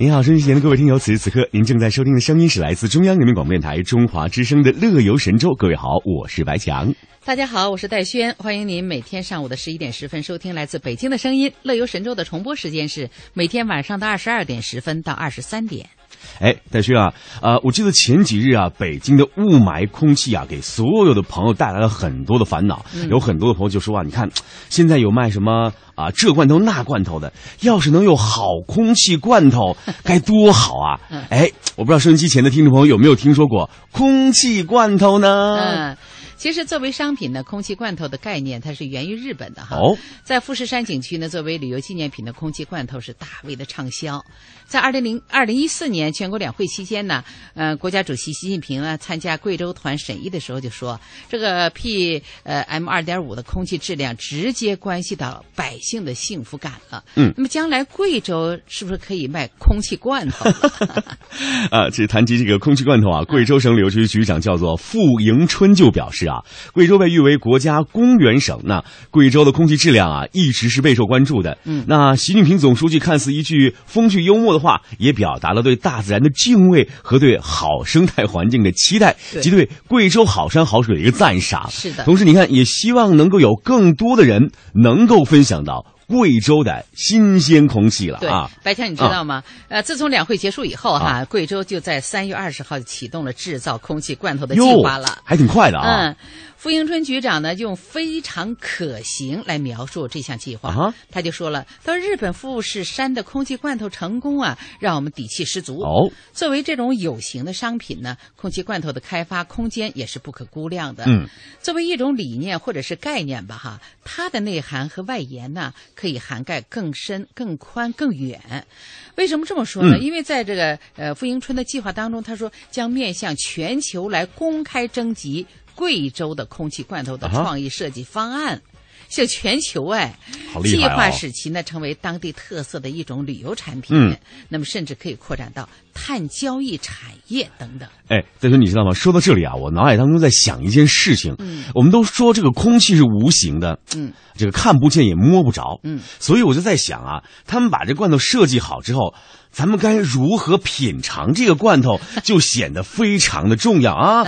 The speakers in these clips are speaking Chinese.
您好，收音机前的各位听友，此时此刻您正在收听的声音是来自中央人民广播电台中华之声的《乐游神州》。各位好，我是白强。大家好，我是戴轩，欢迎您每天上午的十一点十分收听来自北京的声音。《乐游神州》的重播时间是每天晚上的二十二点十分到二十三点。哎，戴勋啊，呃，我记得前几日啊，北京的雾霾空气啊，给所有的朋友带来了很多的烦恼。有很多的朋友就说啊，你看，现在有卖什么啊这罐头那罐头的，要是能有好空气罐头，该多好啊！哎，我不知道收音机前的听众朋友有没有听说过空气罐头呢？嗯。其实，作为商品呢，空气罐头的概念它是源于日本的哈。哦，在富士山景区呢，作为旅游纪念品的空气罐头是大为的畅销。在二零零二零一四年全国两会期间呢，呃，国家主席习近平呢参加贵州团审议的时候就说，这个 P 呃 M 二点五的空气质量直接关系到百姓的幸福感了。嗯，那么将来贵州是不是可以卖空气罐头？啊，这谈及这个空气罐头啊，贵州省旅游局局长叫做傅迎春就表示。啊，贵州被誉为国家公园省，那贵州的空气质量啊，一直是备受关注的。嗯，那习近平总书记看似一句风趣幽默的话，也表达了对大自然的敬畏和对好生态环境的期待，及对贵州好山好水的一个赞赏。是的，同时你看，也希望能够有更多的人能够分享到。贵州的新鲜空气了啊！白强，你知道吗？呃，自从两会结束以后哈，贵州就在三月二十号启动了制造空气罐头的计划了，还挺快的啊。嗯。傅迎春局长呢，用非常可行来描述这项计划。他就说了，到日本富士山的空气罐头成功啊，让我们底气十足。哦，作为这种有形的商品呢，空气罐头的开发空间也是不可估量的。嗯，作为一种理念或者是概念吧，哈，它的内涵和外延呢，可以涵盖更深、更宽、更远。为什么这么说呢？因为在这个呃傅迎春的计划当中，他说将面向全球来公开征集。贵州的空气罐头的创意设计方案，向全球哎，计划使其呢成为当地特色的一种旅游产品。嗯，那么甚至可以扩展到碳交易产业等等。哎，再说你知道吗？说到这里啊，我脑海当中在想一件事情。嗯，我们都说这个空气是无形的，嗯，这个看不见也摸不着，嗯，所以我就在想啊，他们把这罐头设计好之后，咱们该如何品尝这个罐头，就显得非常的重要啊。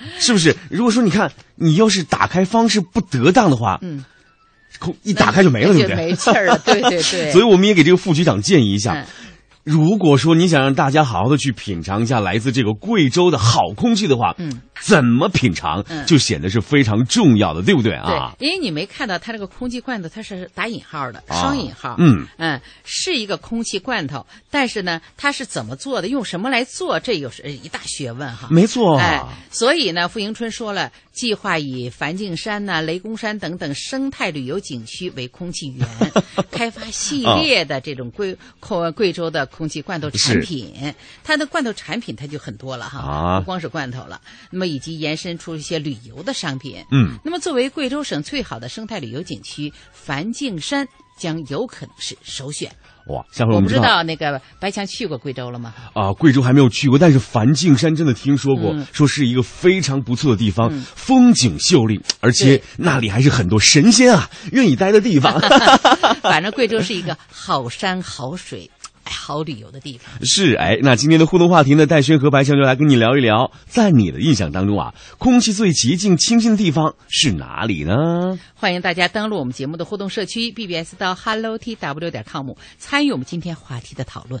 嗯。是不是？如果说你看，你要是打开方式不得当的话，嗯，空一打开就没了，对不对？没气儿了，对对对。所以我们也给这个副局长建议一下。如果说你想让大家好好的去品尝一下来自这个贵州的好空气的话，嗯，怎么品尝就显得是非常重要的，对不对啊？对，因为你没看到它这个空气罐头，它是打引号的，双引号，嗯嗯，是一个空气罐头，但是呢，它是怎么做的，用什么来做，这又是一大学问哈。没错，哎，所以呢，傅迎春说了，计划以梵净山呐、雷公山等等生态旅游景区为空气源，开发系列的这种贵贵贵州的。空气罐头产品，它的罐头产品它就很多了哈，不光是罐头了。那么以及延伸出一些旅游的商品。嗯，那么作为贵州省最好的生态旅游景区，梵净山将有可能是首选。哇，下回我们不知道那个白强去过贵州了吗？啊，贵州还没有去过，但是梵净山真的听说过，说是一个非常不错的地方，风景秀丽，而且那里还是很多神仙啊愿意待的地方。反正贵州是一个好山好水。好旅游的地方是哎，那今天的互动话题呢？戴轩和白强就来跟你聊一聊，在你的印象当中啊，空气最洁净清新的地方是哪里呢？欢迎大家登录我们节目的互动社区 BBS 到 Hello T W 点 com 参与我们今天话题的讨论。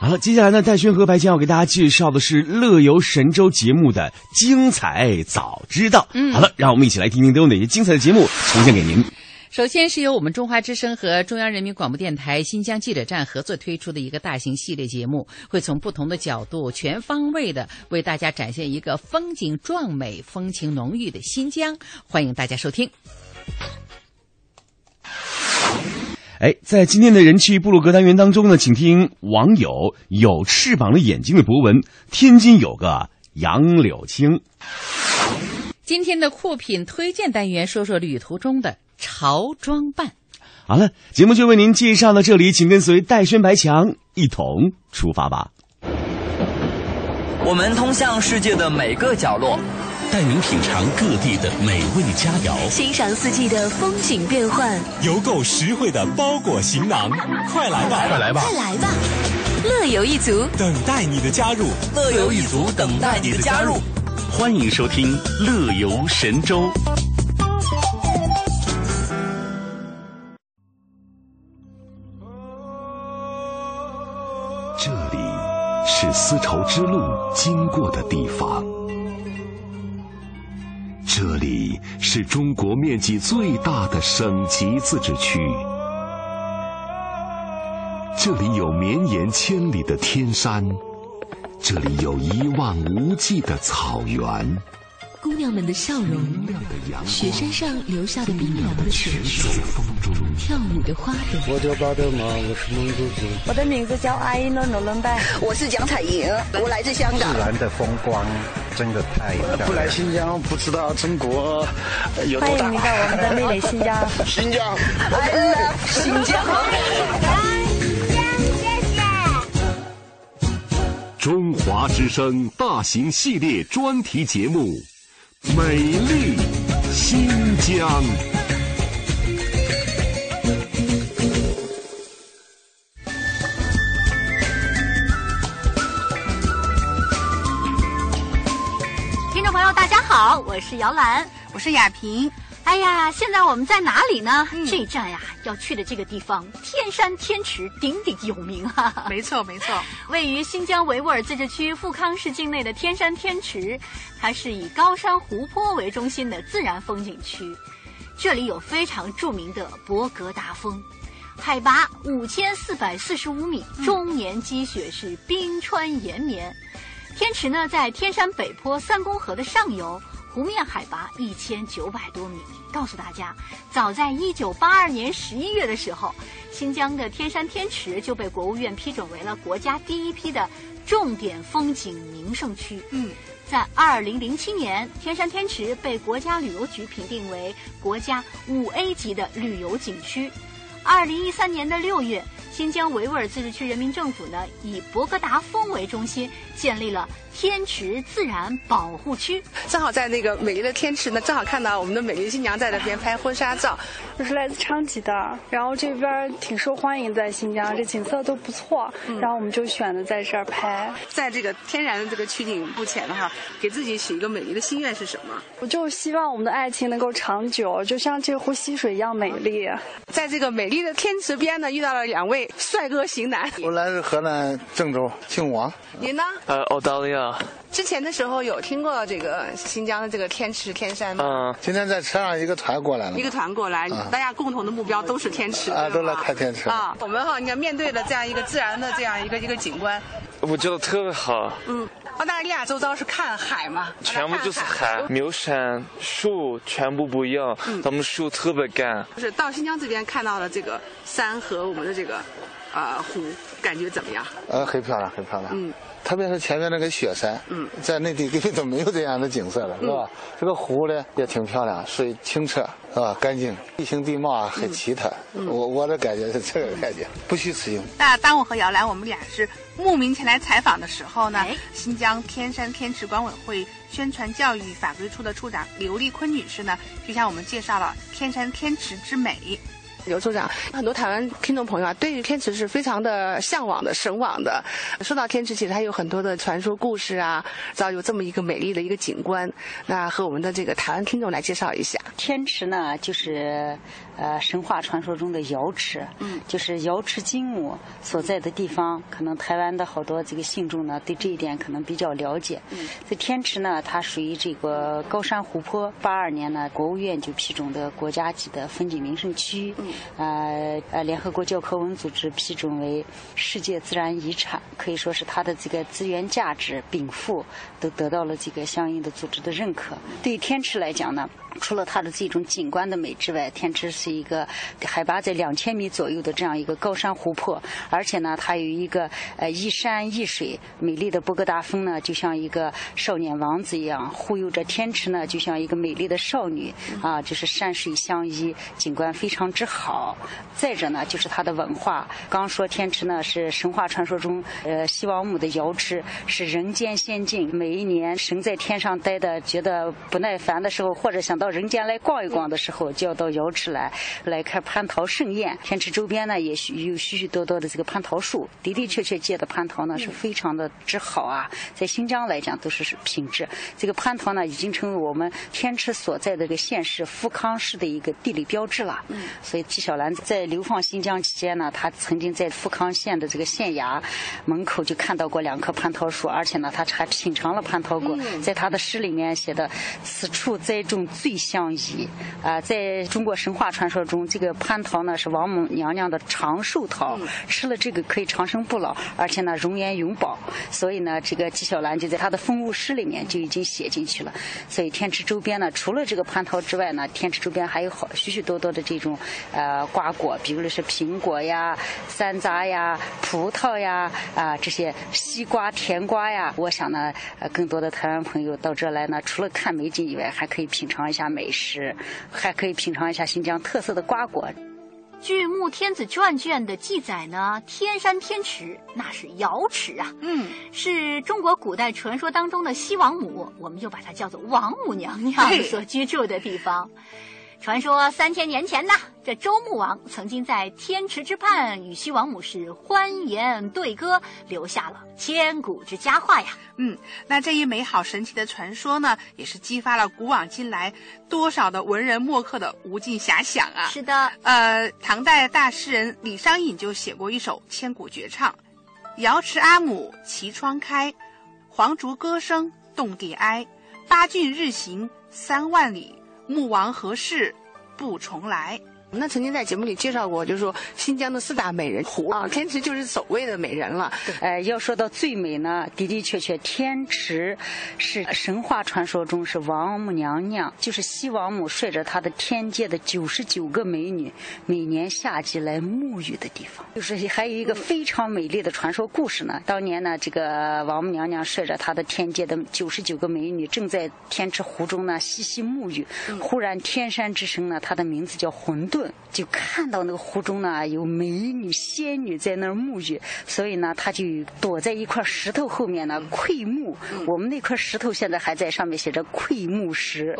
好了，接下来呢，戴轩和白将要给大家介绍的是《乐游神州》节目的精彩早知道。嗯好了，让我们一起来听听都有哪些精彩的节目呈现给您。首先是由我们中华之声和中央人民广播电台新疆记者站合作推出的一个大型系列节目，会从不同的角度、全方位的为大家展现一个风景壮美、风情浓郁的新疆。欢迎大家收听。哎，在今天的人气部落格单元当中呢，请听网友有翅膀的眼睛的博文：天津有个杨柳青。今天的酷品推荐单元，说说旅途中的潮装扮。好了，节目就为您介绍到这里，请跟随戴轩、白强一同出发吧。我们通向世界的每个角落，带您品尝各地的美味佳肴，欣赏四季的风景变换，邮购实惠的包裹行囊，快来吧，快来吧，快来吧！乐游一族。等待你的加入，乐游一族等待你的加入。欢迎收听《乐游神州》。这里是丝绸之路经过的地方，这里是中国面积最大的省级自治区，这里有绵延千里的天山，这里有一望无际的草原。姑娘们的笑容，雪山上留下的冰凉的雪水，跳舞的花朵。我叫巴德玛，我是蒙古族。我的名字叫阿依诺诺伦拜，我是蒋彩莹，我来自香港。自然的风光真的太漂亮。不来新疆不知道中国有多大。欢迎你到我们的美丽新疆。新疆，I love 新疆。中华之声大型系列专题节目。美丽新疆。听众朋友，大家好，我是姚兰，我是雅萍。哎呀，现在我们在哪里呢？嗯、这一站呀，要去的这个地方，天山天池鼎鼎有名啊。没错，没错。位于新疆维吾尔自治区富康市境内的天山天池，它是以高山湖泊为中心的自然风景区。这里有非常著名的博格达峰，海拔五千四百四十五米，终年积雪是冰川延绵。天池呢，在天山北坡三公河的上游。湖面海拔一千九百多米。告诉大家，早在一九八二年十一月的时候，新疆的天山天池就被国务院批准为了国家第一批的重点风景名胜区。嗯，在二零零七年，天山天池被国家旅游局评定为国家五 A 级的旅游景区。二零一三年的六月，新疆维吾尔自治区人民政府呢，以博格达峰为中心，建立了天池自然保护区。正好在那个美丽的天池呢，正好看到我们的美丽新娘在那边拍婚纱照。我是来自昌吉的，然后这边挺受欢迎，在新疆这景色都不错，嗯、然后我们就选择在这儿拍。在这个天然的这个取景布前的话，给自己许一个美丽的心愿是什么？我就希望我们的爱情能够长久，就像这湖溪水一样美丽。在这个美丽的天池边呢，遇到了两位帅哥型男。我来自河南郑州，姓王。您呢？呃，澳大利亚。之前的时候有听过这个新疆的这个天池天山吗？嗯。今天在车上一个团过来了。一个团过来，嗯、大家共同的目标都是天池。啊，都来看天池。啊，我们哈，你看面对的这样一个自然的这样一个一个景观，我觉得特别好。嗯，澳大利亚周遭是看海吗？全部就是海，没有山，树全部不一样。咱们树特别干。就是到新疆这边看到了这个山和我们的这个，呃，湖，感觉怎么样？呃，很漂亮，很漂亮。嗯。特别是前面那个雪山，嗯，在内地根本都没有这样的景色了，是吧？这个湖呢也挺漂亮，水清澈，是吧？干净，地形地貌啊很奇特。我我的感觉是这个感觉，不虚此行。那当我和姚兰我们俩是慕名前来采访的时候呢，新疆天山天池管委会宣传教育法规处的处长刘丽坤女士呢，就向我们介绍了天山天池之美。刘处长，很多台湾听众朋友啊，对于天池是非常的向往的、神往的。说到天池，其实它有很多的传说故事啊，造就这么一个美丽的一个景观。那和我们的这个台湾听众来介绍一下，天池呢，就是呃神话传说中的瑶池，嗯，就是瑶池金母所在的地方。可能台湾的好多这个信众呢，对这一点可能比较了解。嗯，这天池呢，它属于这个高山湖泊。八二年呢，国务院就批准的国家级的风景名胜区。嗯。呃呃，联合国教科文组织批准为世界自然遗产，可以说是它的这个资源价值禀赋都得到了这个相应的组织的认可。对于天池来讲呢，除了它的这种景观的美之外，天池是一个海拔在两千米左右的这样一个高山湖泊，而且呢，它有一个呃一山一水美丽的波格达峰呢，就像一个少年王子一样护佑着天池呢，就像一个美丽的少女啊，就是山水相依，景观非常之好。好，再者呢，就是它的文化。刚说天池呢是神话传说中，呃，西王母的瑶池是人间仙境。每一年神在天上待的觉得不耐烦的时候，或者想到人间来逛一逛的时候，就要到瑶池来来看蟠桃盛宴。天池周边呢也有许许多多的这个蟠桃树，的的确确结的蟠桃呢是非常的之好啊，在新疆来讲都是品质。这个蟠桃呢已经成为我们天池所在的这个县市富康市的一个地理标志了。嗯，所以。纪晓岚在流放新疆期间呢，他曾经在富康县的这个县衙门口就看到过两棵蟠桃树，而且呢，他还品尝了蟠桃果。在他的诗里面写的“此处栽种最相宜”。啊，在中国神话传说中，这个蟠桃呢是王母娘娘的长寿桃，吃了这个可以长生不老，而且呢容颜永保。所以呢，这个纪晓岚就在他的风物诗里面就已经写进去了。所以天池周边呢，除了这个蟠桃之外呢，天池周边还有好许许多多的这种呃。呃，瓜果，比如说是苹果呀、山楂呀、葡萄呀，啊，这些西瓜、甜瓜呀，我想呢，呃，更多的台湾朋友到这来呢，除了看美景以外，还可以品尝一下美食，还可以品尝一下新疆特色的瓜果。据《穆天子传》卷的记载呢，天山天池那是瑶池啊，嗯，是中国古代传说当中的西王母，我们就把它叫做王母娘娘所居住的地方。传说三千年前呢，这周穆王曾经在天池之畔与西王母是欢颜对歌，留下了千古之佳话呀。嗯，那这一美好神奇的传说呢，也是激发了古往今来多少的文人墨客的无尽遐想啊。是的，呃，唐代大诗人李商隐就写过一首千古绝唱：“瑶池阿母齐窗开，黄竹歌声动地哀。八骏日行三万里。”穆王何事不重来？那曾经在节目里介绍过，就是说新疆的四大美人湖啊，天池就是所谓的美人了。呃，要说到最美呢，的的确确，天池是神话传说中是王母娘娘，就是西王母率着她的天界的九十九个美女，每年夏季来沐浴的地方。就是还有一个非常美丽的传说故事呢。当年呢，这个王母娘娘率着她的天界的九十九个美女，正在天池湖中呢嬉戏沐浴，忽然天山之神呢，她的名字叫混沌。就看到那个湖中呢有美女仙女在那儿沐浴，所以呢他就躲在一块石头后面呢窥目。我们那块石头现在还在，上面写着“窥目石”。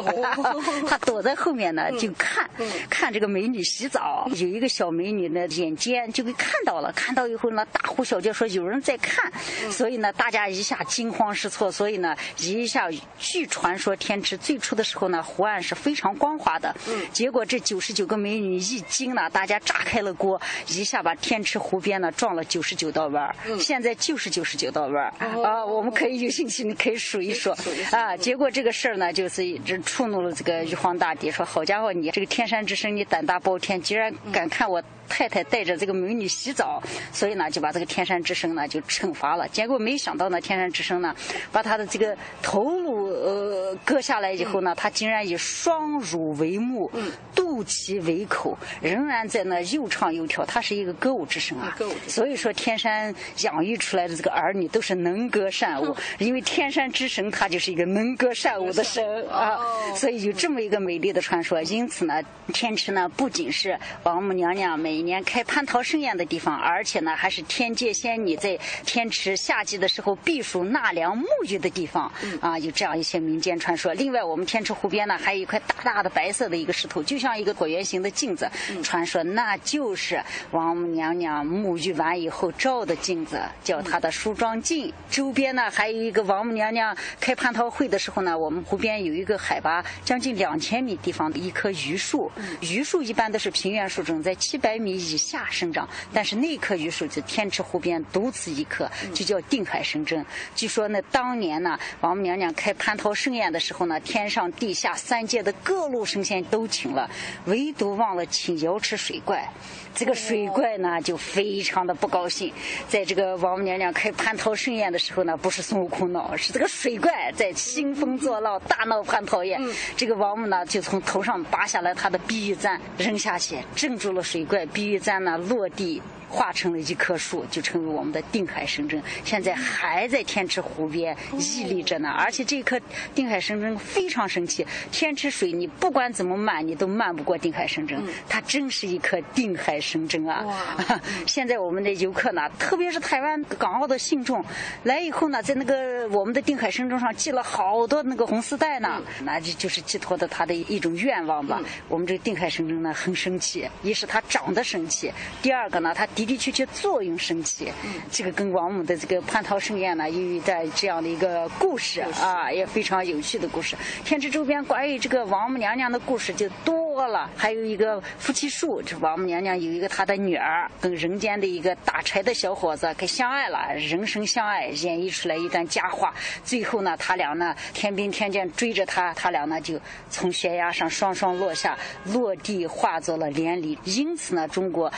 他躲在后面呢就看，看这个美女洗澡。有一个小美女呢眼尖，就给看到了。看到以后呢大呼小叫说有人在看，所以呢大家一下惊慌失措。所以呢一下据传说天池最初的时候呢湖岸是非常光滑的，结果这九十九个美女。女一惊呢，大家炸开了锅，一下把天池湖边呢撞了九十九道弯儿。现在就是九十九道弯儿啊，我们可以有兴趣，你可以数一数啊。结果这个事儿呢，就是这触怒了这个玉皇大帝，说好家伙，你这个天山之神，你胆大包天，居然敢看我。太太带着这个美女洗澡，所以呢就把这个天山之神呢就惩罚了。结果没想到呢，天山之神呢把他的这个头颅呃割下来以后呢，他竟然以双乳为目，肚脐为口，仍然在那又唱又跳。他是一个歌舞之神啊，所以说天山养育出来的这个儿女都是能歌善舞，因为天山之神他就是一个能歌善舞的神啊，所以有这么一个美丽的传说。因此呢，天池呢不仅是王母娘娘每年开蟠桃盛宴的地方，而且呢，还是天界仙女在天池夏季的时候避暑纳凉沐浴的地方。啊，有这样一些民间传说。另外，我们天池湖边呢，还有一块大大的白色的一个石头，就像一个椭圆形的镜子。传说那就是王母娘娘沐浴完以后照的镜子，叫她的梳妆镜。周边呢，还有一个王母娘娘开蟠桃会的时候呢，我们湖边有一个海拔将近两千米地方的一棵榆树。榆树一般都是平原树种，在七百米。以下生长，但是那棵榆树就天池湖边独此一棵，就叫定海神针。据说呢，当年呢，王母娘娘开蟠桃盛宴的时候呢，天上地下三界的各路神仙都请了，唯独忘了请瑶池水怪。这个水怪呢，就非常的不高兴。在这个王母娘娘开蟠桃盛宴的时候呢，不是孙悟空闹，是这个水怪在兴风作浪，大闹蟠桃宴。这个王母呢，就从头上拔下来她的碧玉簪，扔下去，镇住了水怪。碧玉簪呢，落地。化成了一棵树，就成为我们的定海神针。现在还在天池湖边屹立着呢。而且这棵定海神针非常神奇，天池水你不管怎么漫，你都漫不过定海神针。它真是一颗定海神针啊！现在我们的游客呢，特别是台湾、港澳的信众来以后呢，在那个我们的定海神针上系了好多那个红丝带呢，那就就是寄托的他的一种愿望吧。我们这个定海神针呢，很神奇，一是它长得神奇，第二个呢，它。的的确确作用神奇，这个跟王母的这个蟠桃盛宴呢，有一段这样的一个故事啊，也非常有趣的故事。天池周边关于这个王母娘娘的故事就多了，还有一个夫妻树，这王母娘娘有一个她的女儿跟人间的一个打柴的小伙子给相爱了，人生相爱，演绎出来一段佳话。最后呢，他俩呢天兵天将追着他，他俩呢就从悬崖上双双落下，落地化作了连理。因此呢，中国。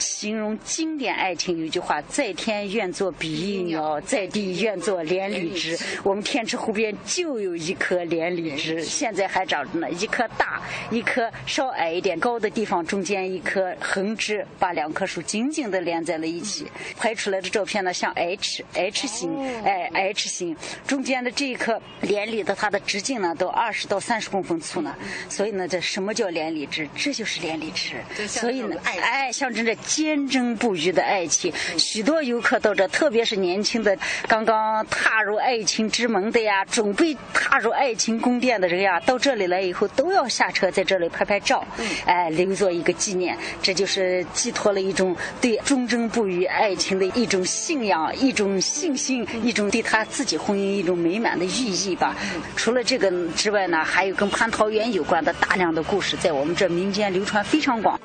形容经典爱情有句话：在天愿作比翼鸟，在地愿作连理枝。我们天池湖边就有一棵连理枝，现在还长着呢。一棵大，一棵稍矮一点，高的地方中间一棵横枝，把两棵树紧紧地连在了一起。拍出来的照片呢，像 H H 型，哎 H 型，中间的这一棵连理的，它的直径呢都二十到三十公分粗呢。所以呢，这什么叫连理枝？这就是连理枝。所以呢，哎，象征着。坚贞不渝的爱情，许多游客到这，特别是年轻的、刚刚踏入爱情之门的呀，准备踏入爱情宫殿的人呀，到这里来以后都要下车，在这里拍拍照，哎，留作一个纪念。这就是寄托了一种对忠贞不渝爱情的一种信仰、一种信心、一种对他自己婚姻一种美满的寓意吧。除了这个之外呢，还有跟蟠桃园有关的大量的故事，在我们这民间流传非常广。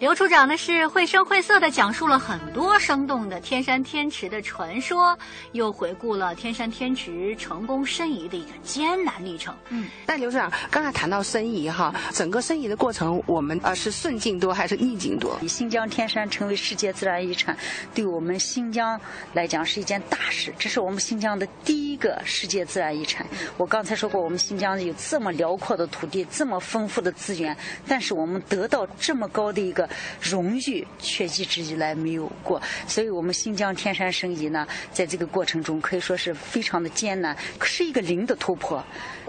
刘处长呢是绘声绘色的讲述了很多生动的天山天池的传说，又回顾了天山天池成功申遗的一个艰难历程。嗯，那刘处长刚才谈到申遗哈，整个申遗的过程，我们呃是顺境多还是逆境多？新疆天山成为世界自然遗产，对我们新疆来讲是一件大事。这是我们新疆的第一个世界自然遗产。我刚才说过，我们新疆有这么辽阔的土地，这么丰富的资源，但是我们得到这么高的一个。荣誉却一直以来没有过，所以我们新疆天山申遗呢，在这个过程中可以说是非常的艰难，是一个零的突破。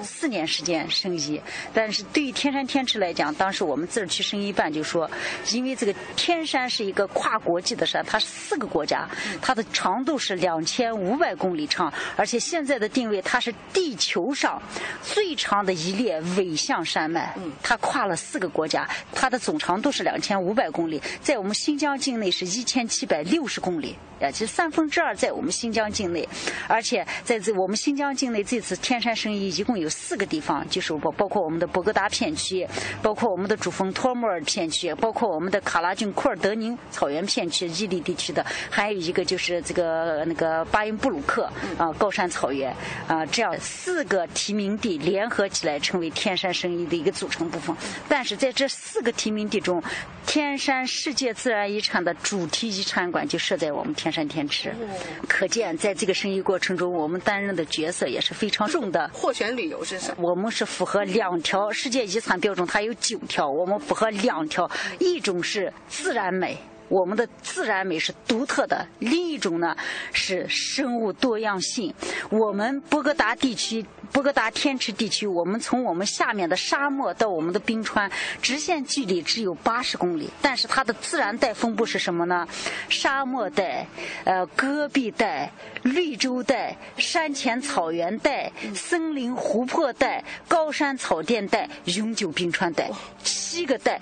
四年时间申遗，但是对于天山天池来讲，当时我们自治区申遗办就说，因为这个天山是一个跨国际的山，它是四个国家，它的长度是两千五百公里长，而且现在的定位它是地球上最长的一列纬向山脉，它跨了四个国家，它的总长度是两千五。五百公里，在我们新疆境内是一千七百六十公里，啊，其实三分之二在我们新疆境内，而且在这我们新疆境内这次天山生意一共有四个地方，就是包包括我们的博格达片区，包括我们的主峰托木尔片区，包括我们的卡拉峻库尔德宁草原片区伊犁地区的，还有一个就是这个那个巴音布鲁克啊高山草原啊，这样四个提名地联合起来成为天山生意的一个组成部分。但是在这四个提名地中，天山世界自然遗产的主题遗产馆就设在我们天山天池，可见在这个生意过程中，我们担任的角色也是非常重的。获选理由是什么？我们是符合两条世界遗产标准，它有九条，我们符合两条，一种是自然美。我们的自然美是独特的，另一种呢是生物多样性。我们博格达地区、博格达天池地区，我们从我们下面的沙漠到我们的冰川，直线距离只有八十公里，但是它的自然带分布是什么呢？沙漠带、呃戈壁带、绿洲带、山前草原带、森林湖泊带、高山草甸带、永久冰川带，七个带。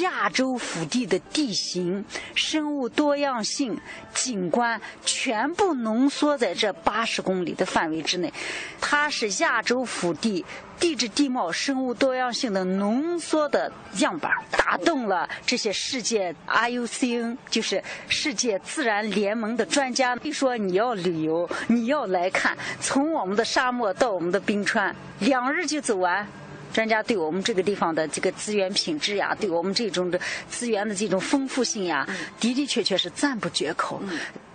亚洲腹地的地形。生物多样性、景观全部浓缩在这八十公里的范围之内，它是亚洲腹地地质地貌、生物多样性的浓缩的样板，打动了这些世界 IUCN，就是世界自然联盟的专家。一说你要旅游，你要来看，从我们的沙漠到我们的冰川，两日就走完。专家对我们这个地方的这个资源品质呀，对我们这种的资源的这种丰富性呀，的的确确是赞不绝口。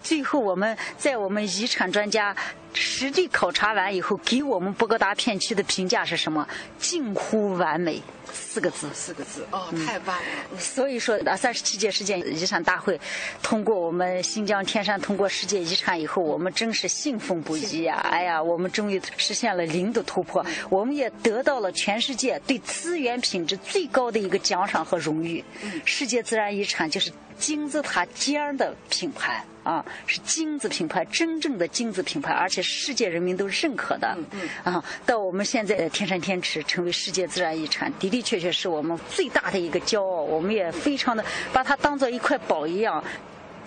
最后，我们在我们遗产专家实地考察完以后，给我们博格达片区的评价是什么？近乎完美，四个字。四个字哦，太棒了。所以说，啊，三十七届世界遗产大会通过我们新疆天山通过世界遗产以后，我们真是兴奋不已呀！哎呀，我们终于实现了零的突破，我们也得到了全世界对资源品质最高的一个奖赏和荣誉。世界自然遗产就是金字塔尖儿的品牌。啊，是金字品牌，真正的金字品牌，而且世界人民都认可的。啊，到我们现在天山天池成为世界自然遗产，的的确确是我们最大的一个骄傲。我们也非常的把它当做一块宝一样，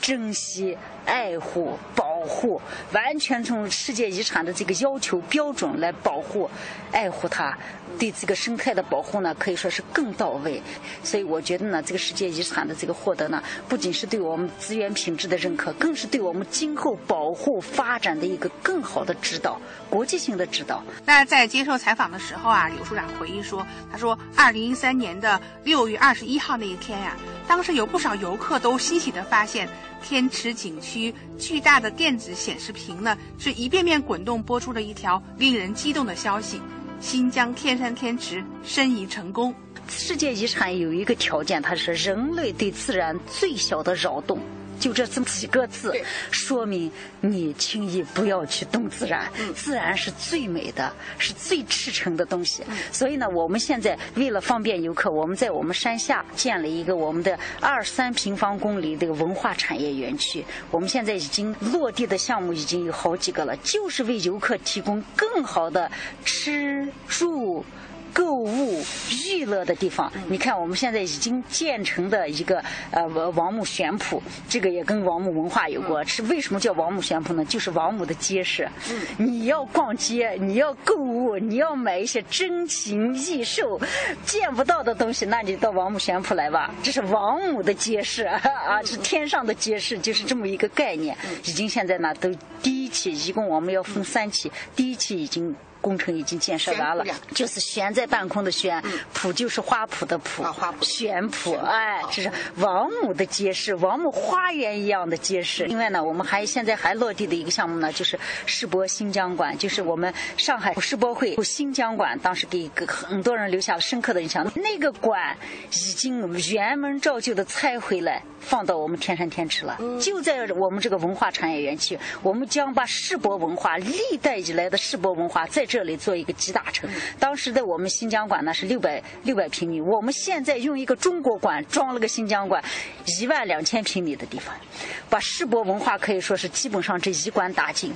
珍惜、爱护、保保护，完全从世界遗产的这个要求标准来保护、爱护它。对这个生态的保护呢，可以说是更到位。所以我觉得呢，这个世界遗产的这个获得呢，不仅是对我们资源品质的认可，更是对我们今后保护发展的一个更好的指导，国际性的指导。那在接受采访的时候啊，刘处长回忆说，他说，二零一三年的六月二十一号那一天呀，当时有不少游客都欣喜地发现，天池景区巨大的电子显示屏呢，是一遍遍滚动播出了一条令人激动的消息。新疆天山天池申遗成功。世界遗产有一个条件，它是人类对自然最小的扰动，就这这么几个字，说明你轻易不要去动自然。自然是最美的，是最赤诚的东西。所以呢，我们现在为了方便游客，我们在我们山下建了一个我们的二三平方公里这个文化产业园区。我们现在已经落地的项目已经有好几个了，就是为游客提供更好的吃住。购物娱乐的地方，你看我们现在已经建成的一个呃王母悬圃，这个也跟王母文化有关。是为什么叫王母悬圃呢？就是王母的街市。你要逛街，你要购物，你要买一些珍禽异兽，见不到的东西，那你到王母玄圃来吧。这是王母的街市 啊，是天上的街市，就是这么一个概念。已经现在呢，都第一期，一共我们要分三期，第一期已经。工程已经建设完了，就是悬在半空的悬，圃就是花圃的圃，悬圃，哎，这是王母的街市，王母花园一样的街市。另外呢，我们还现在还落地的一个项目呢，就是世博新疆馆，就是我们上海世博会新疆馆，当时给很多人留下了深刻的印象。那个馆已经原门照旧的拆回来，放到我们天山天池了，就在我们这个文化产业园区，我们将把世博文化历代以来的世博文化在。这里做一个集大成。当时的我们新疆馆呢是六百六百平米，我们现在用一个中国馆装了个新疆馆，一万两千平米的地方，把世博文化可以说是基本上这一馆打尽。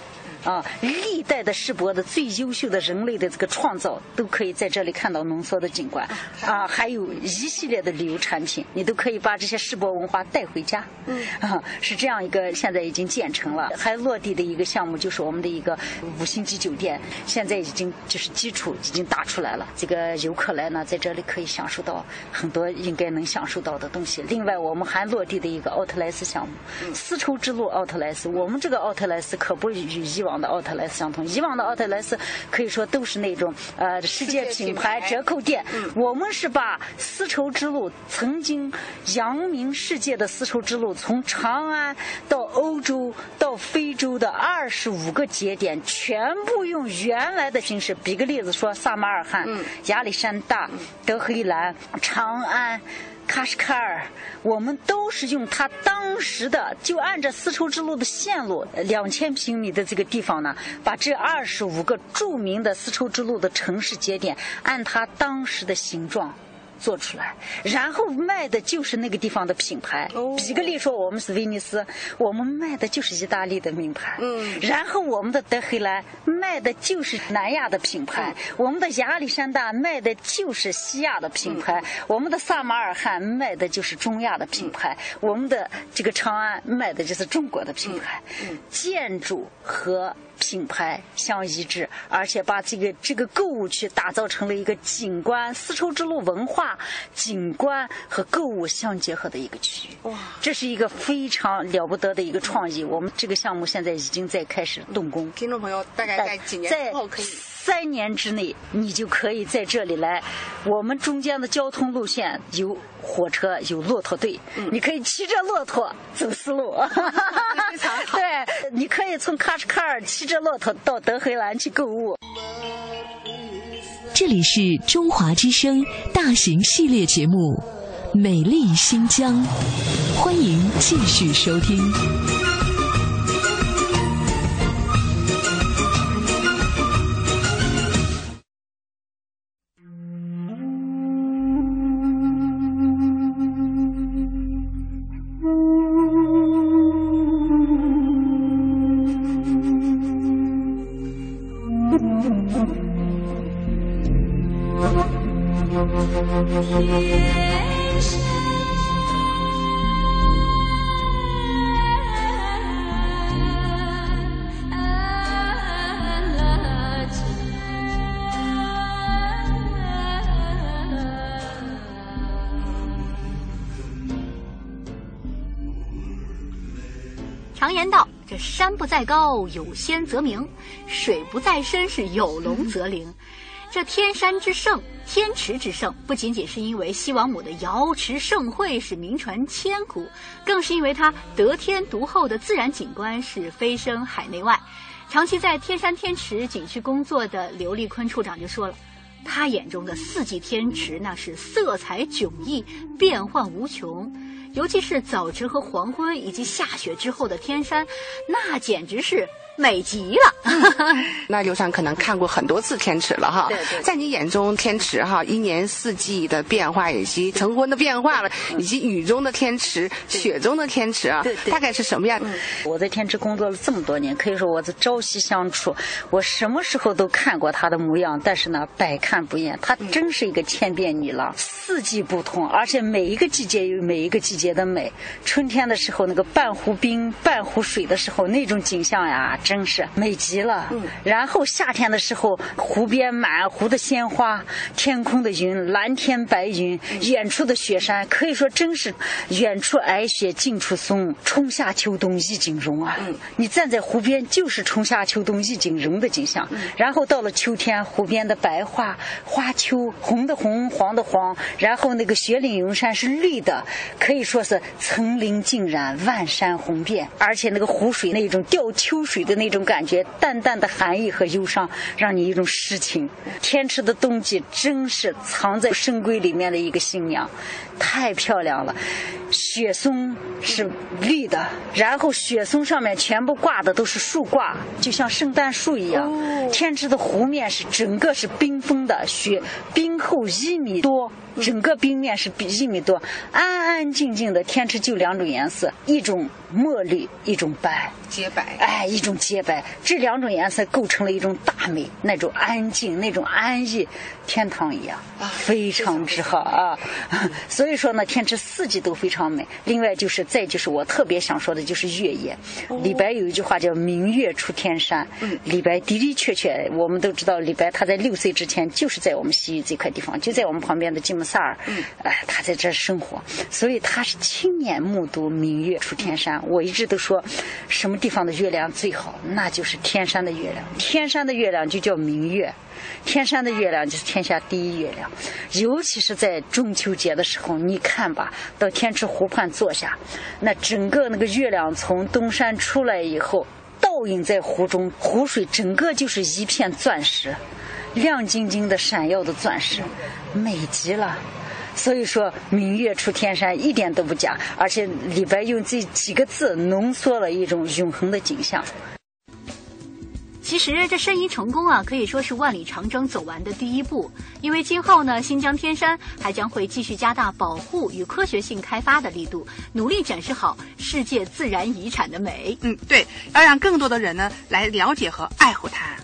啊，历代的世博的最优秀的人类的这个创造，都可以在这里看到浓缩的景观啊，还有一系列的旅游产品，你都可以把这些世博文化带回家。嗯，啊，是这样一个现在已经建成了，还落地的一个项目，就是我们的一个五星级酒店，现在已经就是基础已经打出来了。这个游客来呢，在这里可以享受到很多应该能享受到的东西。另外，我们还落地的一个奥特莱斯项目，丝绸之路奥特莱斯。我们这个奥特莱斯可不与以往的奥特莱斯相同，以往的奥特莱斯可以说都是那种呃世界品牌折扣店，我们是把丝绸之路曾经扬名世界的丝绸之路，从长安到欧洲到非洲的二十五个节点，全部用原来的形式。比个例子说，撒马尔罕、亚历山大、德黑兰、长安。喀什喀尔，我们都是用它当时的，就按照丝绸之路的线路，两千平米的这个地方呢，把这二十五个著名的丝绸之路的城市节点，按它当时的形状。做出来，然后卖的就是那个地方的品牌。比个例说，我们是威尼斯，我们卖的就是意大利的名牌。嗯，然后我们的德黑兰卖的就是南亚的品牌，我们的亚历山大卖的就是西亚的品牌，我们的萨马尔罕卖的就是中亚的品牌，我们的这个长安卖的就是中国的品牌。建筑和。品牌相一致，而且把这个这个购物区打造成了一个景观丝绸之路文化景观和购物相结合的一个区域。哇，这是一个非常了不得的一个创意。我们这个项目现在已经在开始动工。听众朋友，大概在几年后可以？三年之内，你就可以在这里来。我们中间的交通路线有火车，有骆驼队，你可以骑着骆驼走丝路。对，你可以从喀什喀尔骑着骆驼到德黑兰去购物。这里是中华之声大型系列节目《美丽新疆》，欢迎继续收听。在高，有仙则名；水不在深，是有龙则灵。”这天山之胜，天池之胜，不仅仅是因为西王母的瑶池盛会是名传千古，更是因为它得天独厚的自然景观是飞升海内外。长期在天山天池景区工作的刘立坤处长就说了，他眼中的四季天池那是色彩迥异，变幻无穷。尤其是早晨和黄昏，以及下雪之后的天山，那简直是美极了。那刘长可能看过很多次天池了哈。对对。在你眼中，天池哈一年四季的变化，以及晨昏的变化了，以及雨中的天池、雪中的天池啊，大概是什么样？我在天池工作了这么多年，可以说我是朝夕相处，我什么时候都看过它的模样。但是呢，百看不厌，它真是一个千变女郎，四季不同，而且每一个季节有每一个季节。的美，春天的时候那个半湖冰半湖水的时候那种景象呀，真是美极了。嗯，然后夏天的时候，湖边满湖的鲜花，天空的云，蓝天白云，远处的雪山，可以说真是远处皑雪，近处松，春夏秋冬一景容啊。嗯，你站在湖边就是春夏秋冬一景容的景象。嗯，然后到了秋天，湖边的白花花秋，红的红，黄的黄，然后那个雪岭云山是绿的，可以说。说是层林尽染，万山红遍，而且那个湖水那种吊秋水的那种感觉，淡淡的寒意和忧伤，让你一种诗情。天池的冬季真是藏在深闺里面的一个新娘，太漂亮了。雪松是绿的，然后雪松上面全部挂的都是树挂，就像圣诞树一样。天池的湖面是整个是冰封的雪冰。前后一米多，整个冰面是比一米多，安安静静的。天池就两种颜色，一种墨绿，一种白，洁白。哎，一种洁白，这两种颜色构成了一种大美，那种安静，那种安逸，天堂一样，啊非常之好啊。所以说呢，天池四季都非常美。另外就是再就是我特别想说的就是月夜，李白有一句话叫“明月出天山”。李白的的确确，我们都知道李白他在六岁之前就是在我们西域这块地方，就在我们旁边的吉木萨尔，哎，他在这生活，所以他是亲眼目睹明月出天山。我一直都说，什么地方的月亮最好，那就是天山的月亮。天山的月亮就叫明月，天山的月亮就是天下第一月亮。尤其是在中秋节的时候，你看吧，到天池湖畔坐下，那整个那个月亮从东山出来以后。倒映在湖中，湖水整个就是一片钻石，亮晶晶的、闪耀的钻石，美极了。所以说，明月出天山一点都不假，而且李白用这几个字浓缩了一种永恒的景象。其实这申遗成功啊，可以说是万里长征走完的第一步。因为今后呢，新疆天山还将会继续加大保护与科学性开发的力度，努力展示好世界自然遗产的美。嗯，对，要让更多的人呢来了解和爱护它。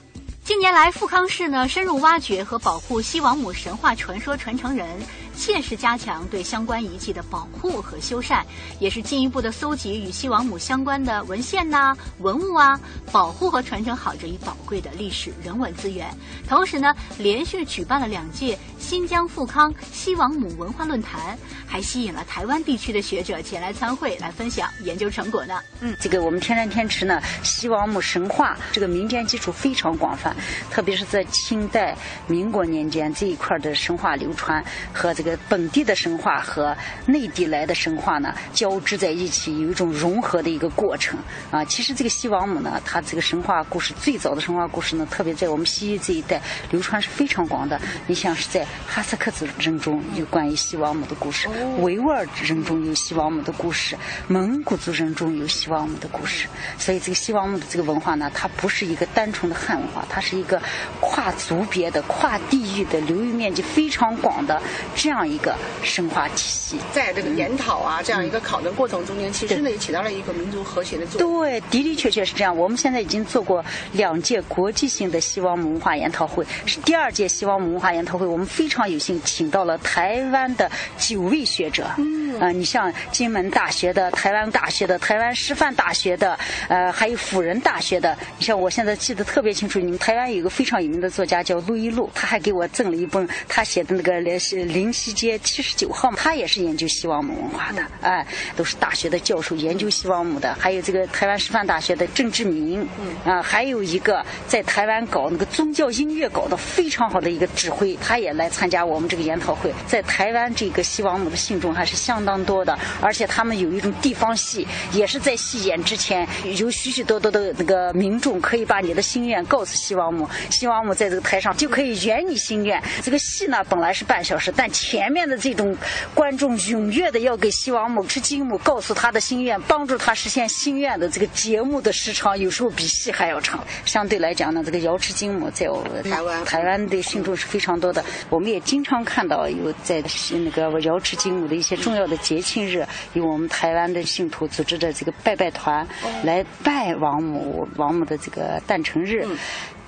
近年来，富康市呢深入挖掘和保护西王母神话传说传承人。切实加强对相关遗迹的保护和修缮，也是进一步的搜集与西王母相关的文献呐、文物啊，保护和传承好这一宝贵的历史人文资源。同时呢，连续举办了两届新疆富康西王母文化论坛，还吸引了台湾地区的学者前来参会，来分享研究成果呢。嗯，这个我们天山天池呢，西王母神话这个民间基础非常广泛，特别是在清代、民国年间这一块的神话流传和。这个本地的神话和内地来的神话呢交织在一起，有一种融合的一个过程啊。其实这个西王母呢，它这个神话故事最早的神话故事呢，特别在我们西域这一带流传是非常广的。你像是在哈萨克族人中有关于西王母的故事，维吾尔人中有西王母的故事，蒙古族人中有西王母的故事。所以这个西王母的这个文化呢，它不是一个单纯的汉文化，它是一个跨族别的、跨地域的、流域面积非常广的这样。这样一个升华体系，在这个研讨啊，这样一个考证过程中间，其实呢也起到了一个民族和谐的作用。对，的的确确是这样。我们现在已经做过两届国际性的西方文化研讨会，是第二届西方文化研讨会。我们非常有幸请到了台湾的九位学者，嗯，啊，你像金门大学的、台湾大学的、台湾师范大学的，呃，还有辅仁大学的。你像我现在记得特别清楚，你们台湾有一个非常有名的作家叫陆一路，他还给我赠了一本他写的那个林。西街七十九号，他也是研究西王母文化的，哎，都是大学的教授研究西王母的。还有这个台湾师范大学的郑志明，啊，还有一个在台湾搞那个宗教音乐搞得非常好的一个指挥，他也来参加我们这个研讨会。在台湾，这个西王母的信众还是相当多的，而且他们有一种地方戏，也是在戏演之前，有许许多多的那个民众可以把你的心愿告诉西王母，西王母在这个台上就可以圆你心愿。这个戏呢，本来是半小时，但前面的这种观众踊跃的要给西王母吃金母，告诉他的心愿，帮助他实现心愿的这个节目的时长，有时候比戏还要长。相对来讲呢，这个瑶池金母在台湾台湾的信众是非常多的。我们也经常看到有在那个瑶池金母的一些重要的节庆日，有我们台湾的信徒组织的这个拜拜团来拜王母，王母的这个诞辰日。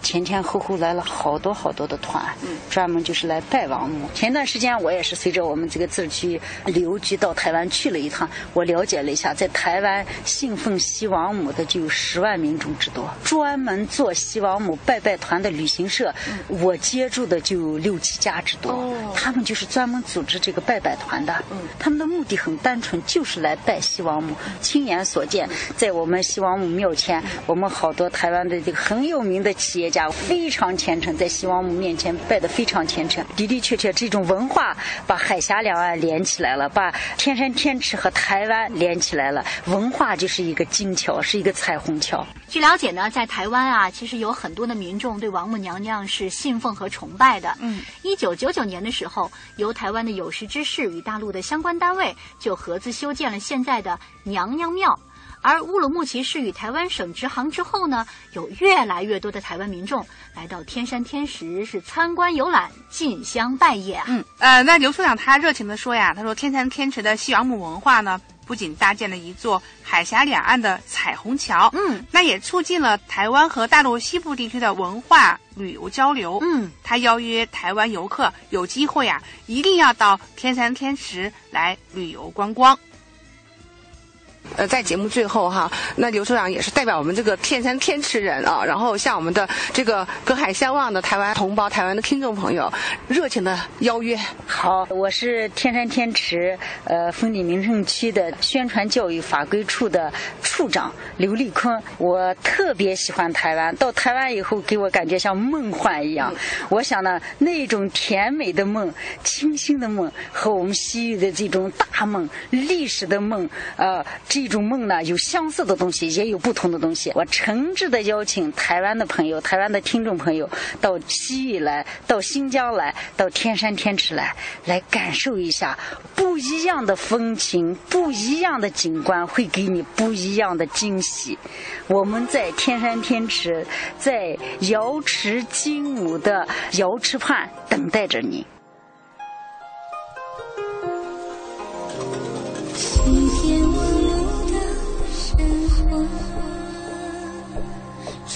前前后后来了好多好多的团，嗯专门就是来拜王母。前段时间我也是随着我们这个自治区旅游局到台湾去了一趟，我了解了一下，在台湾信奉西王母的就有十万民众之多，专门做西王母拜拜团的旅行社，我接触的就有六七家之多。他们就是专门组织这个拜拜团的，他们的目的很单纯，就是来拜西王母。亲眼所见，在我们西王母庙前，我们好多台湾的这个很有名的企业。家非常虔诚，在西王母面前拜的非常虔诚。的的确确，这种文化把海峡两岸连起来了，把天山天池和台湾连起来了。文化就是一个金桥，是一个彩虹桥。据了解呢，在台湾啊，其实有很多的民众对王母娘娘是信奉和崇拜的。嗯，一九九九年的时候，由台湾的有识之士与大陆的相关单位就合资修建了现在的娘娘庙。而乌鲁木齐市与台湾省直航之后呢，有越来越多的台湾民众来到天山天池是参观游览、进香拜谒啊。嗯，呃，那刘处长他热情的说呀，他说天山天池的西王母文化呢。不仅搭建了一座海峡两岸的彩虹桥，嗯，那也促进了台湾和大陆西部地区的文化旅游交流，嗯，他邀约台湾游客有机会啊，一定要到天山天池来旅游观光。呃，在节目最后哈，那刘处长也是代表我们这个天山天池人啊，然后向我们的这个隔海相望的台湾同胞、台湾的听众朋友，热情的邀约。好，我是天山天池呃风景名胜区的宣传教育法规处的处长刘立坤。我特别喜欢台湾，到台湾以后给我感觉像梦幻一样。我想呢，那种甜美的梦、清新的梦，和我们西域的这种大梦、历史的梦，呃。这种梦呢，有相似的东西，也有不同的东西。我诚挚的邀请台湾的朋友、台湾的听众朋友到西域来，到新疆来，到天山天池来，来感受一下不一样的风情、不一样的景观，会给你不一样的惊喜。我们在天山天池，在瑶池金母的瑶池畔等待着你。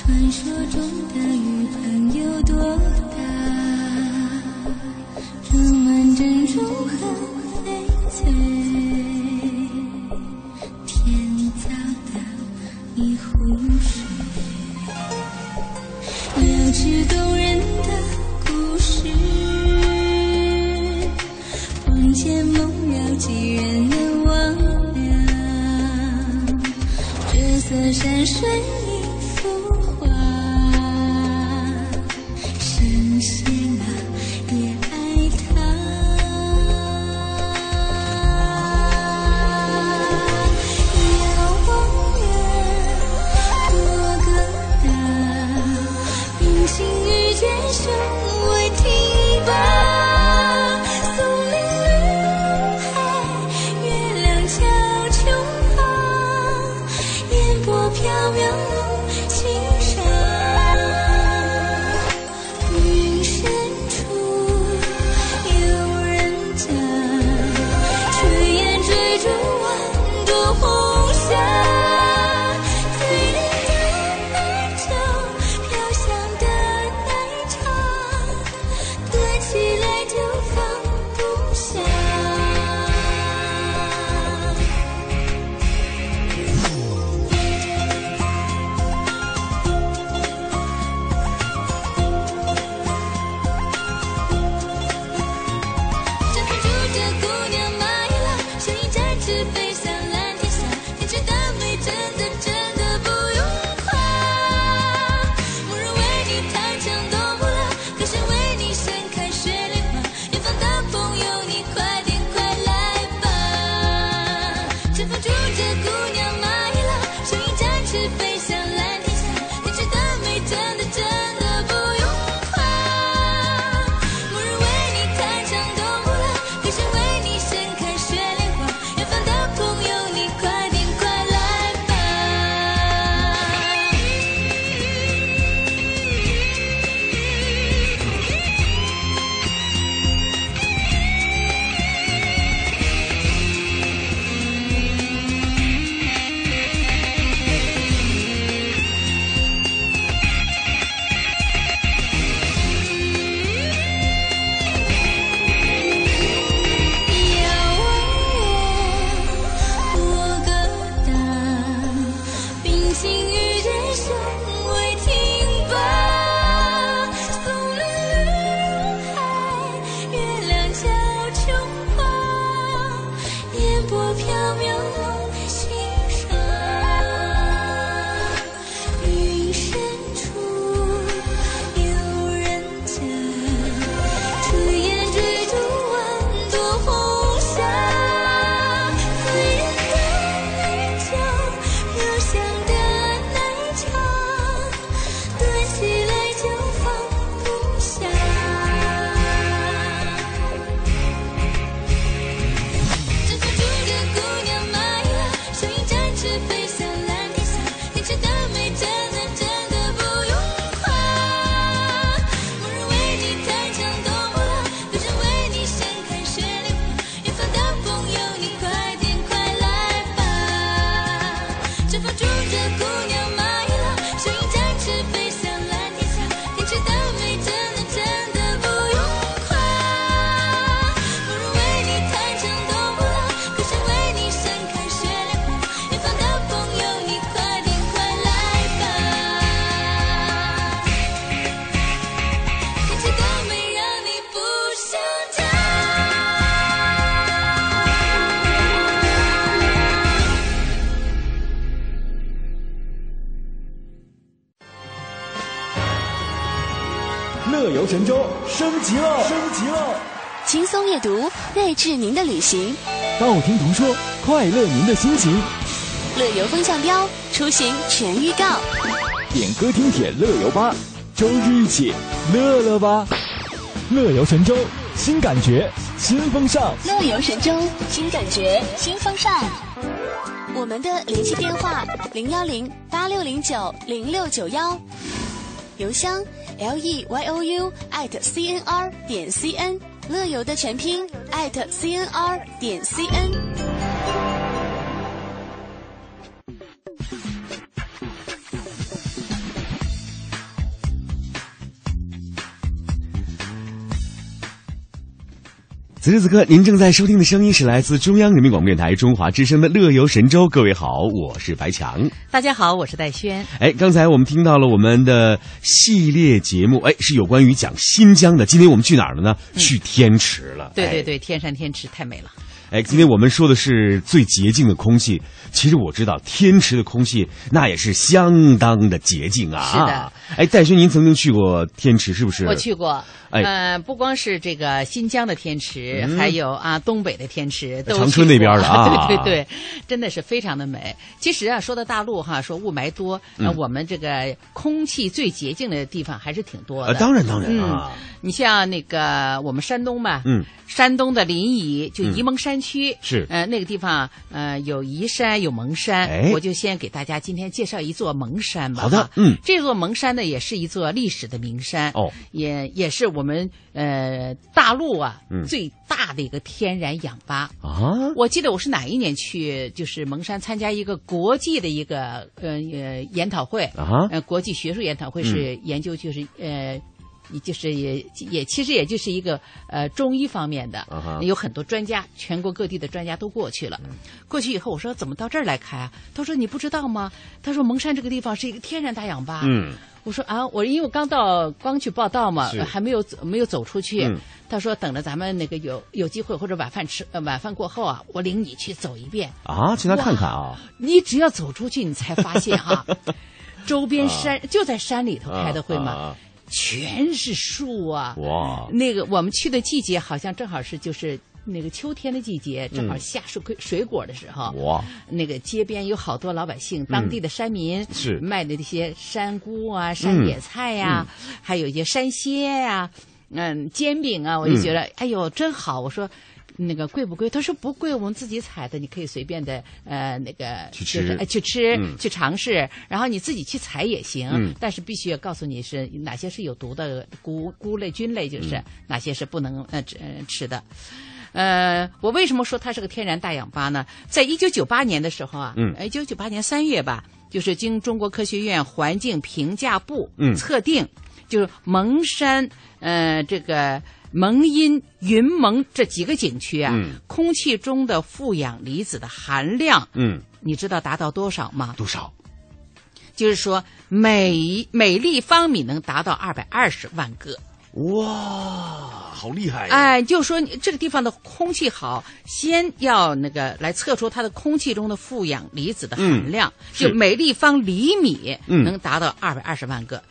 传说中的雨棚有多大？装满珍珠和翡翠，天造的一湖水，了解动人的故事。魂牵梦绕，几人能忘了？这座山水。神州升级了，升级了！轻松阅读，睿智您的旅行；道听途说，快乐您的心情。乐游风向标，出行全预告。点歌听帖乐游吧，周日一起乐乐吧！乐游神州，新感觉，新风尚。乐游神州，新感觉，新风尚。我们的联系电话：零幺零八六零九零六九幺。邮箱：l e y o u at c n r 点 c n。乐游的全拼 at c n r 点 c n。此时此刻，您正在收听的声音是来自中央人民广播电台中华之声的《乐游神州》。各位好，我是白强。大家好，我是戴轩。哎，刚才我们听到了我们的系列节目，哎，是有关于讲新疆的。今天我们去哪儿了呢？嗯、去天池了。对对对，天山天池太美了。哎，今天我们说的是最洁净的空气。其实我知道天池的空气那也是相当的洁净啊。是的。哎，戴轩，您曾经去过天池是不是？我去过。哎，呃，不光是这个新疆的天池，嗯、还有啊东北的天池，都长春那边的 啊。对对对，真的是非常的美。其实啊，说到大陆哈，说雾霾多，嗯、呃，我们这个空气最洁净的地方还是挺多的。呃、当然当然啊。嗯，你像那个我们山东吧，嗯，山东的临沂就沂蒙山区、嗯、是，呃，那个地方呃有宜山有蒙山，哎，我就先给大家今天介绍一座蒙山吧。好的，嗯，这座蒙山呢也是一座历史的名山哦，也也是我们呃大陆啊、嗯、最大的一个天然氧吧。啊。我记得我是哪一年去，就是蒙山参加一个国际的一个呃呃研讨会啊，呃国际学术研讨会是研究就是、嗯、呃。也就是也也其实也就是一个呃中医方面的，啊、有很多专家，全国各地的专家都过去了。嗯、过去以后，我说怎么到这儿来开啊？他说你不知道吗？他说蒙山这个地方是一个天然大氧吧。嗯，我说啊，我因为我刚到刚去报道嘛，还没有没有走出去。嗯、他说等着咱们那个有有机会或者晚饭吃呃晚饭过后啊，我领你去走一遍啊，去那看看啊。你只要走出去，你才发现哈、啊，周边山、啊、就在山里头开的会嘛。啊全是树啊！哇，那个我们去的季节好像正好是就是那个秋天的季节，正好下水水果的时候。哇，那个街边有好多老百姓，当地的山民、嗯、是卖的那些山菇啊、山野菜呀、还有一些山蝎呀、啊，嗯，煎饼啊，我就觉得、嗯、哎呦真好。我说。那个贵不贵？他说不贵，我们自己采的，你可以随便的呃那个去吃，呃、去吃、嗯、去尝试，然后你自己去采也行，嗯、但是必须要告诉你是哪些是有毒的菇菇类菌类，就是、嗯、哪些是不能呃吃的。呃，我为什么说它是个天然大氧吧呢？在一九九八年的时候啊，嗯，一九九八年三月吧，就是经中国科学院环境评价部嗯测定，就是蒙山呃这个。蒙阴、云蒙这几个景区啊，嗯、空气中的负氧离子的含量，嗯，你知道达到多少吗？多少？就是说每每立方米能达到二百二十万个。哇，好厉害！哎，就说这个地方的空气好，先要那个来测出它的空气中的负氧离子的含量，嗯、就每立方厘米嗯能达到二百二十万个。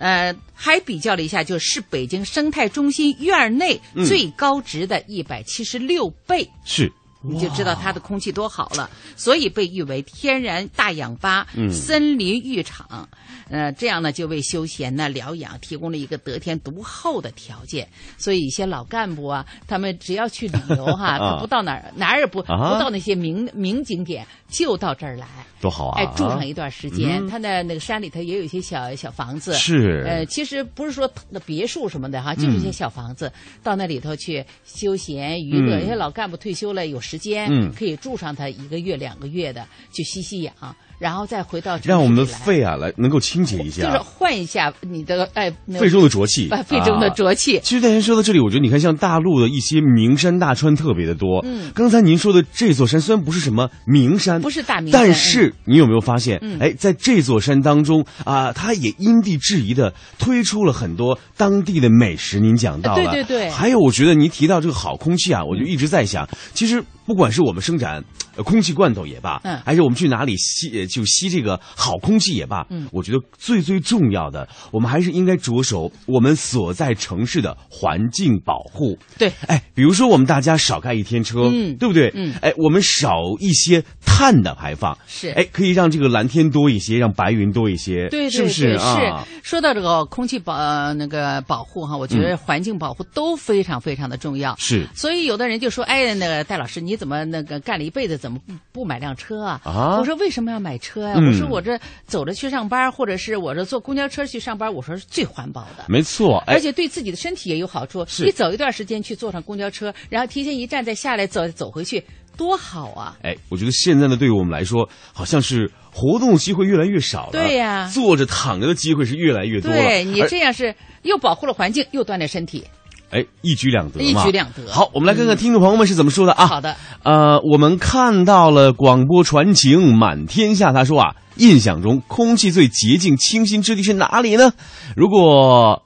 呃，还比较了一下，就是北京生态中心院内最高值的一百七十六倍，是、你就知道它的空气多好了，所以被誉为天然大氧吧、嗯、森林浴场。呃，这样呢，就为休闲呢、疗养提供了一个得天独厚的条件。所以一些老干部啊，他们只要去旅游哈，他不到哪儿哪儿也不、啊、不到那些名名景点，就到这儿来。多好啊！哎，住上一段时间，嗯、他的那个山里头也有一些小小房子。是。呃，其实不是说那别墅什么的哈，就是一些小房子，嗯、到那里头去休闲娱乐。有、嗯、些老干部退休了，有时间，嗯，可以住上他一个月、两个月的，去吸吸氧。然后再回到让我们的肺啊来能够清洁一下，就是换一下你的哎肺中的浊气，肺中的浊气。其实大家说到这里，我觉得你看像大陆的一些名山大川特别的多。嗯，刚才您说的这座山虽然不是什么名山，不是大名山，但是你有没有发现？嗯，哎，在这座山当中啊，它也因地制宜的推出了很多当地的美食。您讲到了，对对对。还有，我觉得您提到这个好空气啊，我就一直在想，其实。不管是我们生产呃空气罐头也罢，嗯还是我们去哪里吸呃就吸这个好空气也罢，嗯我觉得最最重要的，我们还是应该着手我们所在城市的环境保护。对，哎，比如说我们大家少开一天车，嗯对不对？嗯哎，我们少一些碳的排放，是哎，可以让这个蓝天多一些，让白云多一些，对对是不是对啊？是说到这个空气保、呃、那个保护哈，我觉得嗯环境保护都非常非常的重要。是所以有的人就说：“哎，那个戴老师，你怎么那个干了一辈子，怎么不不买辆车啊？”啊我说：“为什么要买车呀、嗯我说：“我这走着去上班，或者是我这坐公交车去上班，我说是最环保的。”没错，哎而且对自己的身体也有好处。你走一段时间去坐上公交车，然后提前一站再下来走走回去，多好啊！哎，我觉得现在呢，对于我们来说，好像是活动机会越来越少了。对呀坐着躺着的机会是越来越多了。对你这样是又保护了环境，又锻炼身体。哎，一举两得嘛，一举两得好，我们来看看听众朋友们是怎么说的啊。好的，呃，我们看到了广播传情满天下，他说啊，印象中空气最洁净清新之地是哪里呢？如果。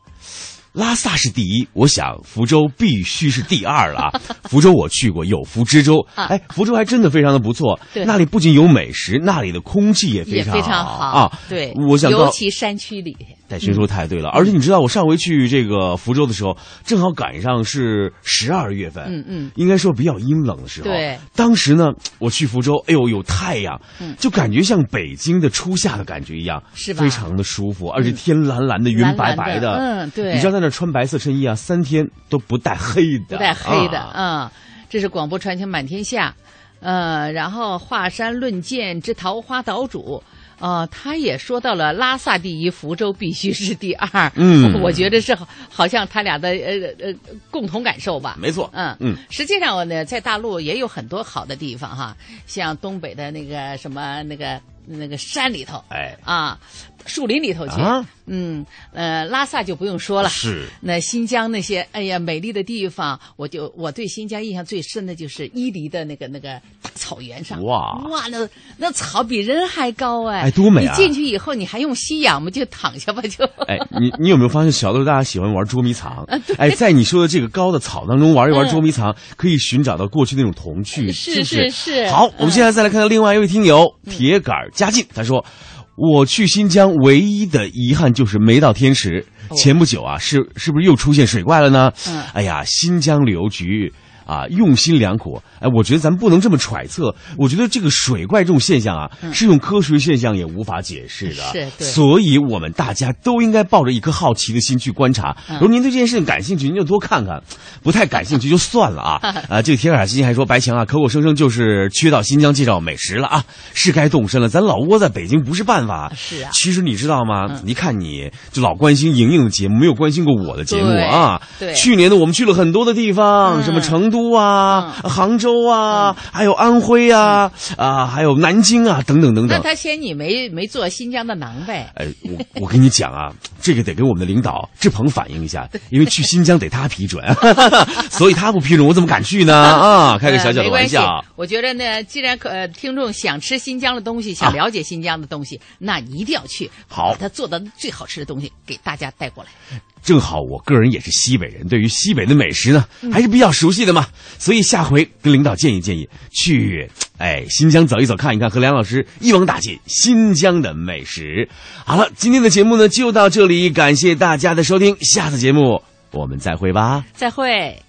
拉萨是第一，我想福州必须是第二了啊！福州我去过，有福之州，啊哎，福州还真的非常的不错。对那里不仅有美食，那里的空气也非常也非常好啊。对，我想到尤其山区里。戴勋说太对了，而且你知道，我上回去这个福州的时候，正好赶上是十二月份，嗯嗯应该说比较阴冷的时候。对，当时呢，我去福州，哎呦，有太阳，嗯就感觉像北京的初夏的感觉一样，是吧非常的舒服，而且天蓝蓝的，云白白的嗯对你知道在那穿白色衬衣啊，三天都不带黑的，不带黑的啊啊、这是广播传情满天下，呃，然后华山论剑之桃花岛主。呃，他也说到了拉萨第一，福州必须是第二。嗯我觉得是好好像他俩的呃呃共同感受吧。没错，嗯嗯，实际上呢，在大陆也有很多好的地方哈，像东北的那个什么那个那个山里头，哎啊，树林里头去，啊嗯呃，拉萨就不用说了，是那新疆那些哎呀美丽的地方，我就我对新疆印象最深的就是伊犁的那个那个大草原上，哇哇，那那草比人还高哎，哎多美啊你进去以后你还用吸氧吗？就躺下吧就。哎，你你有没有发现小的时候大家喜欢玩捉迷藏？哎，在你说的这个高的草当中玩一玩嗯捉迷藏，可以寻找到过去那种童趣，是不是？是是好，我们现在再来看看另外一位听友嗯铁杆佳靖，他说。我去新疆唯一的遗憾就是没到天池。哦前不久啊，是是不是又出现水怪了呢？嗯哎呀，新疆旅游局啊用心良苦。哎，我觉得咱不能这么揣测。我觉得这个水怪这种现象啊，嗯是用科学现象也无法解释的。是对所以我们大家都应该抱着一颗好奇的心去观察。嗯如果您对这件事情感兴趣，您就多看看；不太感兴趣就算了啊。啊，这个铁杆基金还说白强啊，口口声声就是缺到新疆介绍美食了啊，是该动身了。咱老窝在北京不是办法。是啊其实你知道吗？你看你就老关心莹莹的节目，没有关心过我的节目啊。对对去年呢，我们去了很多的地方，嗯什么成都啊、杭州啊，还有安徽啊，啊，还有南京啊，等等等等。那他嫌你没没做新疆的馕呗？哎，我我跟你讲啊，这个得跟我们的领导志鹏反映一下，因为去新疆得他批准，所以他不批准，我怎么敢去呢？啊，开个小小的玩笑。我觉得呢，既然可、呃、听众想吃新疆的东西，想了解新疆的东西，那你一定要去，好把他做的最好吃的东西给大家带过来。正好我个人也是西北人，对于西北的美食呢嗯还是比较熟悉的嘛，所以下回跟领导建议建议，去 哎新疆走一走看一看，和梁老师一网打尽新疆的美食。好了，今天的节目呢就到这里，感谢大家的收听，下次节目我们再会吧。再会。